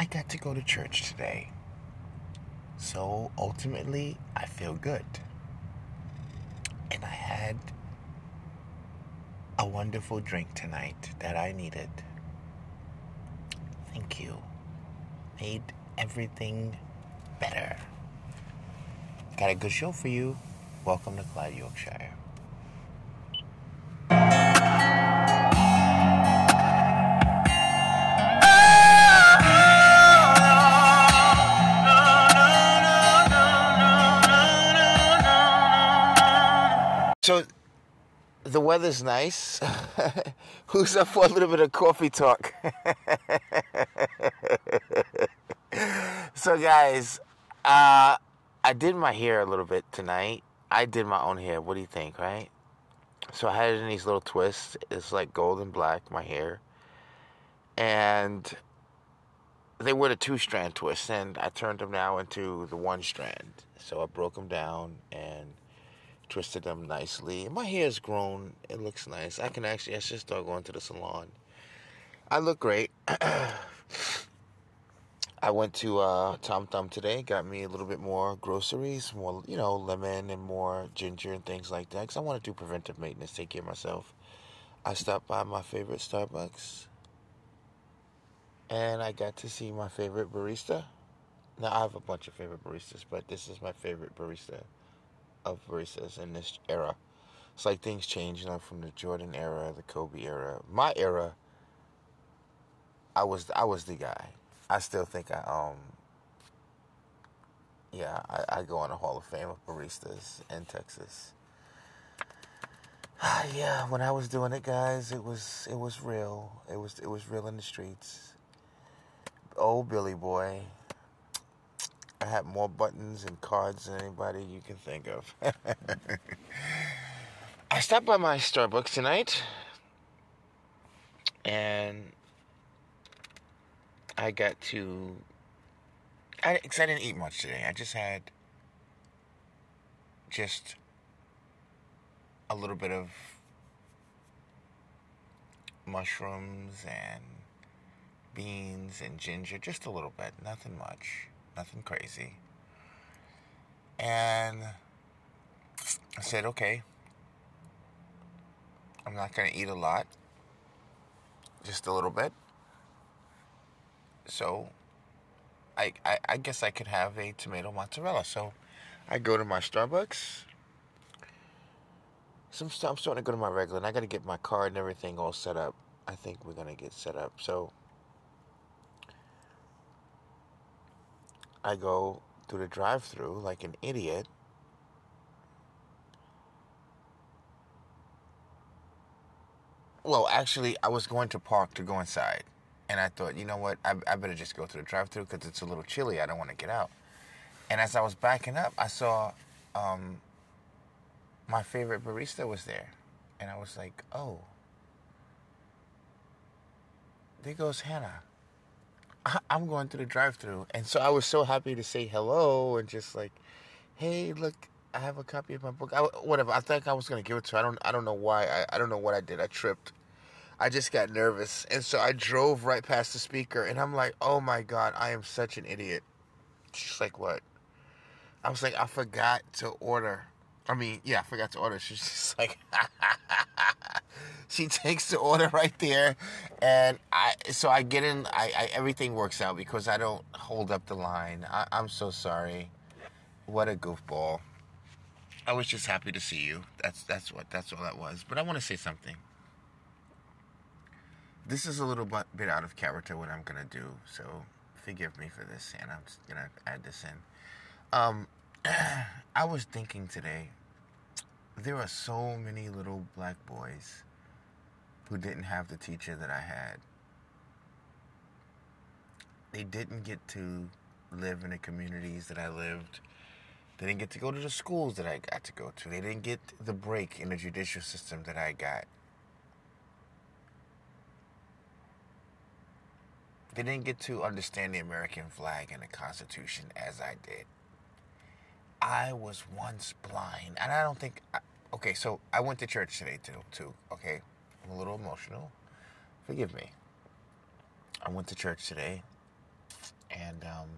I got to go to church today. So ultimately, I feel good. And I had a wonderful drink tonight that I needed. Thank you. Made everything better. Got a good show for you. Welcome to Clyde, Yorkshire. The weather's nice. Who's up for a little bit of coffee talk? so, guys, uh, I did my hair a little bit tonight. I did my own hair. What do you think, right? So I had it in these little twists. It's like gold and black, my hair. And they were the two strand twists, and I turned them now into the one strand. So I broke them down and twisted them nicely. My hair's grown. It looks nice. I can actually, I should start going to the salon. I look great. I went to uh, Tom Thumb today, got me a little bit more groceries, more, you know, lemon and more ginger and things like that, because I want to do preventive maintenance, take care of myself. I stopped by my favorite Starbucks, and I got to see my favorite barista. Now, I have a bunch of favorite baristas, but this is my favorite barista of baristas in this era. It's like things change, you know, from the Jordan era, the Kobe era. My era, I was I was the guy. I still think I um yeah, I, I go on the Hall of Fame of baristas in Texas. yeah, when I was doing it, guys, it was it was real. It was it was real in the streets. Old Billy boy. I have more buttons and cards than anybody you can think of. I stopped by my Starbucks tonight, and I got to. I, I didn't eat much today. I just had just a little bit of mushrooms and beans and ginger, just a little bit, nothing much, nothing crazy. And I said, okay, I'm not going to eat a lot, just a little bit. So I, I, I guess I could have a tomato mozzarella. So I go to my Starbucks. Some I'm starting to go to my regular, and I got to get my card and everything all set up. I think we're gonna get set up. So I go through the drive-through like an idiot. Well, actually, I was going to park to go inside, and I thought, you know what, I, I better just go through the drive-through because it's a little chilly. I don't want to get out. And as I was backing up, I saw um, my favorite barista was there, and I was like, oh, there goes Hannah. I'm going through the drive-through, and so I was so happy to say hello and just like, hey, look, I have a copy of my book. I, whatever. I think I was gonna give it to her. I don't. I don't know why. I, I don't know what I did. I tripped. I just got nervous, and so I drove right past the speaker, and I'm like, oh my god, I am such an idiot. She's like, what? I was like, I forgot to order. I mean, yeah, I forgot to order. She's just like, she takes the order right there, and I. So I get in. I, I everything works out because I don't hold up the line. I, I'm so sorry. What a goofball. I was just happy to see you. That's that's what that's all that was. But I want to say something. This is a little bit, out of character what I'm gonna do, so forgive me for this, and I'm just gonna add this in. Um, I was thinking today. There are so many little black boys who didn't have the teacher that I had. They didn't get to live in the communities that I lived. They didn't get to go to the schools that I got to go to. They didn't get the break in the judicial system that I got. They didn't get to understand the American flag and the Constitution as I did. I was once blind, and I don't think. Okay, so I went to church today too. Too okay, I'm a little emotional. Forgive me. I went to church today, and um,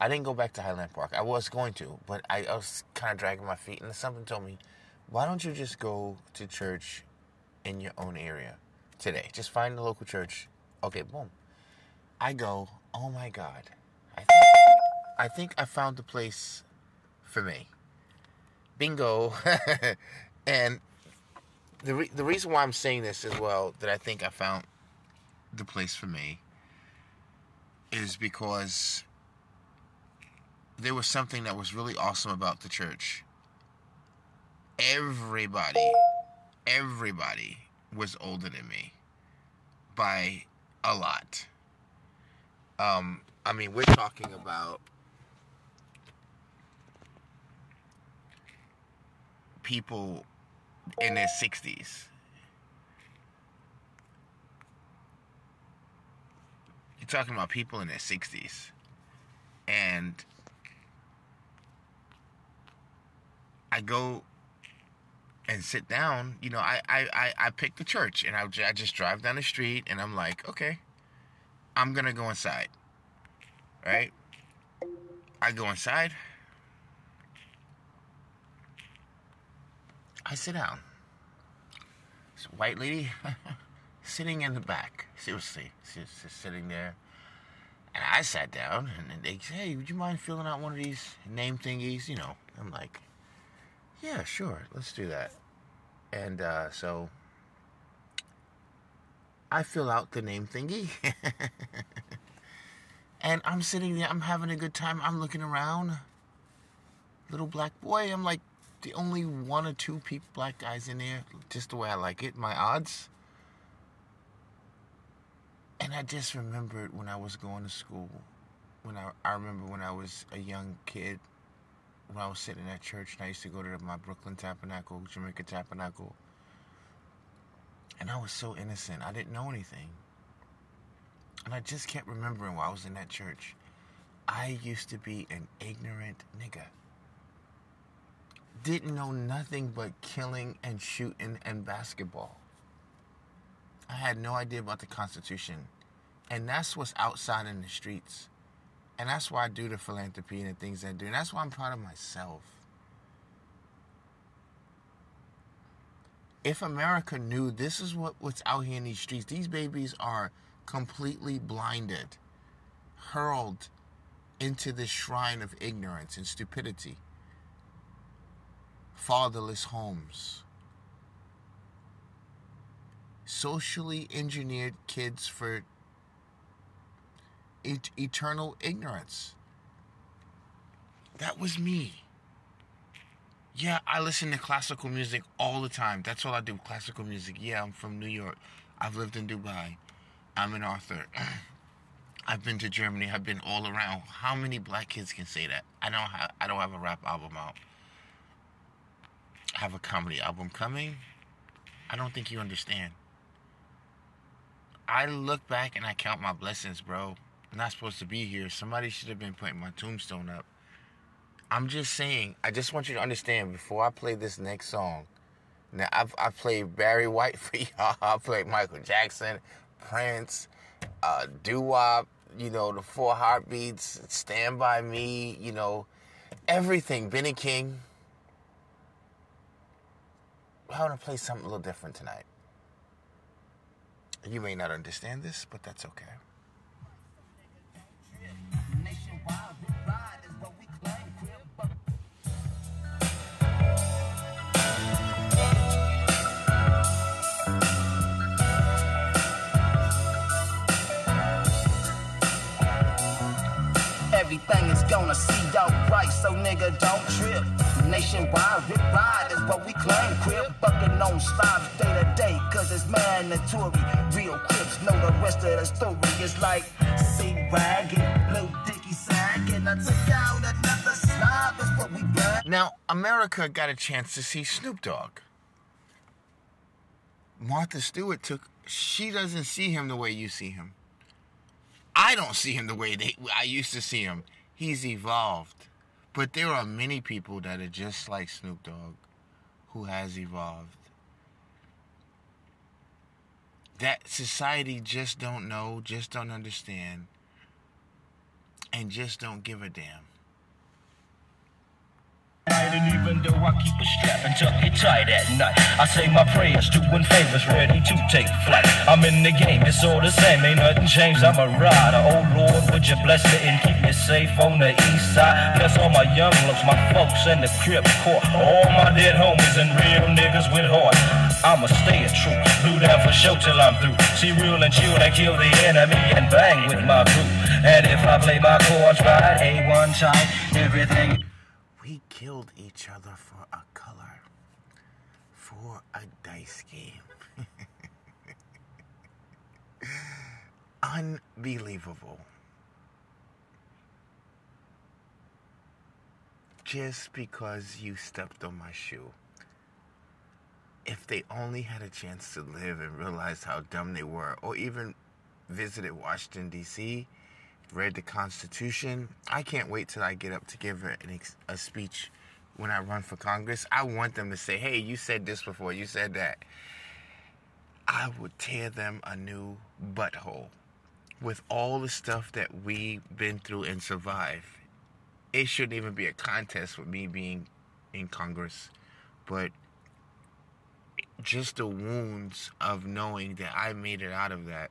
I didn't go back to Highland Park. I was going to, but I, I was kind of dragging my feet, and something told me, why don't you just go to church in your own area today? Just find the local church. Okay, boom. I go, oh my God. I, th- I think I found the place for me. Bingo. and the, re- the reason why I'm saying this as well, that I think I found the place for me, is because there was something that was really awesome about the church. Everybody, everybody was older than me by a lot. Um, I mean, we're talking about people in their 60s. You're talking about people in their 60s. And I go and sit down, you know, I, I, I, I pick the church and I, I just drive down the street and I'm like, okay, I'm going to go inside. Right? I go inside. I sit down. This white lady sitting in the back. Seriously, she's just sitting there. And I sat down, and they say, "Hey, would you mind filling out one of these name thingies?" You know, I'm like, "Yeah, sure, let's do that." And uh, so I fill out the name thingy, and I'm sitting there. I'm having a good time. I'm looking around. Little black boy. I'm like, the only one or two people, black guys in there, just the way I like it. My odds. And I just remembered when I was going to school, when I I remember when I was a young kid, when I was sitting at church, and I used to go to my Brooklyn Tabernacle, Jamaica Tabernacle, and I was so innocent. I didn't know anything, and I just kept remembering while I was in that church, I used to be an ignorant nigga didn't know nothing but killing and shooting and basketball. I had no idea about the Constitution. And that's what's outside in the streets. And that's why I do the philanthropy and the things I do. And that's why I'm proud of myself. If America knew this is what, what's out here in these streets, these babies are completely blinded, hurled into the shrine of ignorance and stupidity fatherless homes, socially engineered kids for et- eternal ignorance. That was me. Yeah, I listen to classical music all the time. That's all I do, classical music. Yeah, I'm from New York. I've lived in Dubai. I'm an author. I've been to Germany. I've been all around. How many black kids can say that? I don't have I don't have a rap album out have a comedy album coming. I don't think you understand. I look back and I count my blessings, bro. I'm not supposed to be here. Somebody should have been putting my tombstone up. I'm just saying, I just want you to understand before I play this next song. Now, I've, I've played Barry White for y'all. I played Michael Jackson, Prince, uh, Doo Wop, you know, the Four Heartbeats, Stand By Me, you know, everything. Benny King. I want to play something a little different tonight. You may not understand this, but that's okay. Everything is gonna see so nigga don't trip. Nationwide, rip we claim. Bucking on day to day, cause it's mandatory. Real clips know the rest of the story. It's like C wagon, Lil Dicky. I took out another what we. Now, America got a chance to see Snoop Dogg. Martha Stewart took, she doesn't see him the way you see him. I don't see him the way they, I used to see him. He's evolved. But there are many people that are just like Snoop Dogg who has evolved. That society just don't know, just don't understand. and just don't give a damn. And even though I keep a strap and tuck it tight at night, I say my prayers, doing favors, ready to take flight. I'm in the game, it's all the same, ain't nothing changed. I'm a rider. Oh Lord, would you bless me and keep me safe on the east side? Bless all my young looks, my folks in the crib court, all my dead homies and real niggas with heart. I'ma stay a true, blue down for show till I'm through. See real and chill and kill the enemy and bang with my crew. And if I play my chords right, A1 tight, everything. Killed each other for a color, for a dice game. Unbelievable. Just because you stepped on my shoe. If they only had a chance to live and realize how dumb they were, or even visited Washington, D.C., read the Constitution. I can't wait till I get up to give a, a speech when I run for Congress. I want them to say, hey, you said this before, you said that. I would tear them a new butthole with all the stuff that we've been through and survived. It shouldn't even be a contest with me being in Congress, but just the wounds of knowing that I made it out of that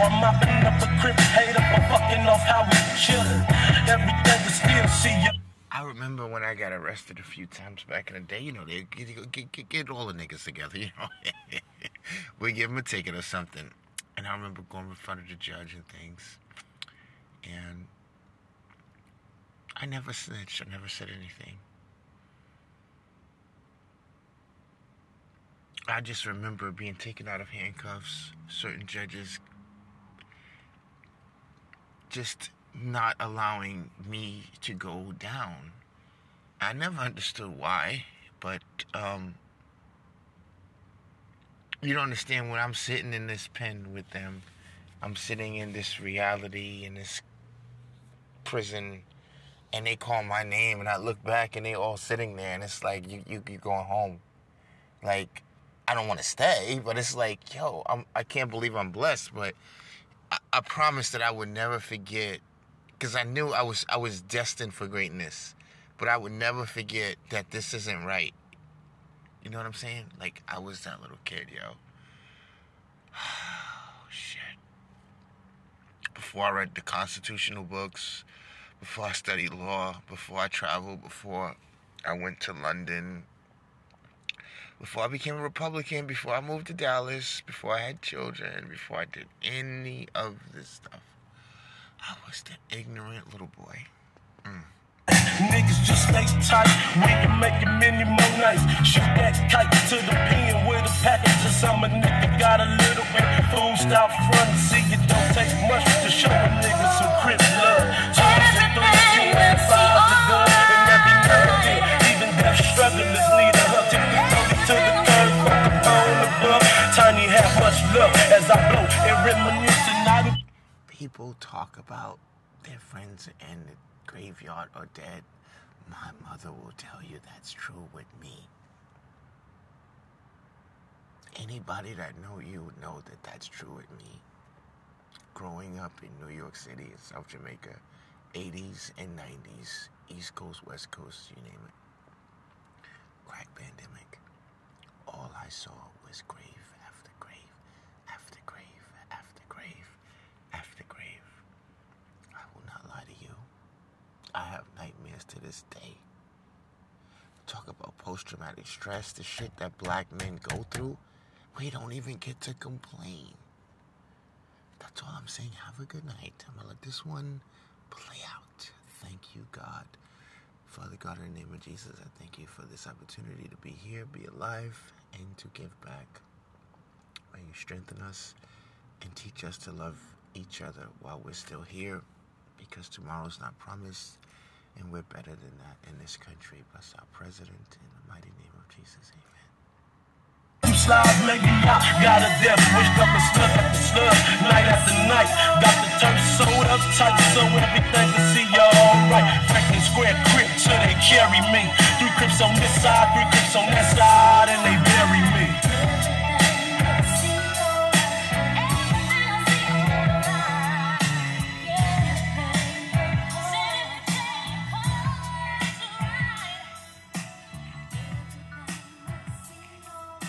or mopping up a crib, hate up or fucking off how we chillin'. Everything still see you. I remember when I got arrested a few times back in the day. You know, they get, get, get, get all the niggas together. You know, we give them a ticket or something. And I remember going in front of the judge and things, and I never snitched. I never said anything. I just remember being taken out of handcuffs. Certain judges just not allowing me to go down. I never understood why, but um, you don't understand when I'm sitting in this pen with them. I'm sitting in this reality in this prison, and they call my name, and I look back, and they all sitting there, and it's like you you you going home, like I don't want to stay, but it's like yo, I'm I can't believe I'm blessed, but I, promised that I would never forget because I knew I was I was destined for greatness, but I would never forget that this isn't right. You know what I'm saying? Like I was that little kid, yo. Oh shit. Before I read the constitutional books, before I studied law, before I traveled, before I went to London, before I became a Republican, before I moved to Dallas, before I had children, before I did any of this stuff. I was the ignorant little boy. Mm. Niggas just stay tight. We can make it many more nights. Shoot that kite to the pen with some a nigga got a little bit. Front. See, People talk about their friends in the graveyard or dead. My mother will tell you that's true with me. Anybody that know you would know that that's true with me. Growing up in New York City and South Jamaica, 80s and 90s, East Coast, West Coast, you name it. Crack pandemic. All I saw was grave after grave, after grave, after grave, after grave. I will not lie to you. I nightmares to this day. Talk about post traumatic stress, the shit that black men go through. We don't even get to complain. That's all I'm saying. Have a good night. I'm gonna let this one play out. Thank you, God. Father God, in the name of Jesus, I thank you for this opportunity to be here, be alive, and to give back. May you strengthen us and teach us to love each other while we're still here. because tomorrow's not promised, and we're better than that in this country. Bless our president in the mighty name of Jesus. Amen. Square crib till they carry me. Three crips on this side, three crips on that side, and they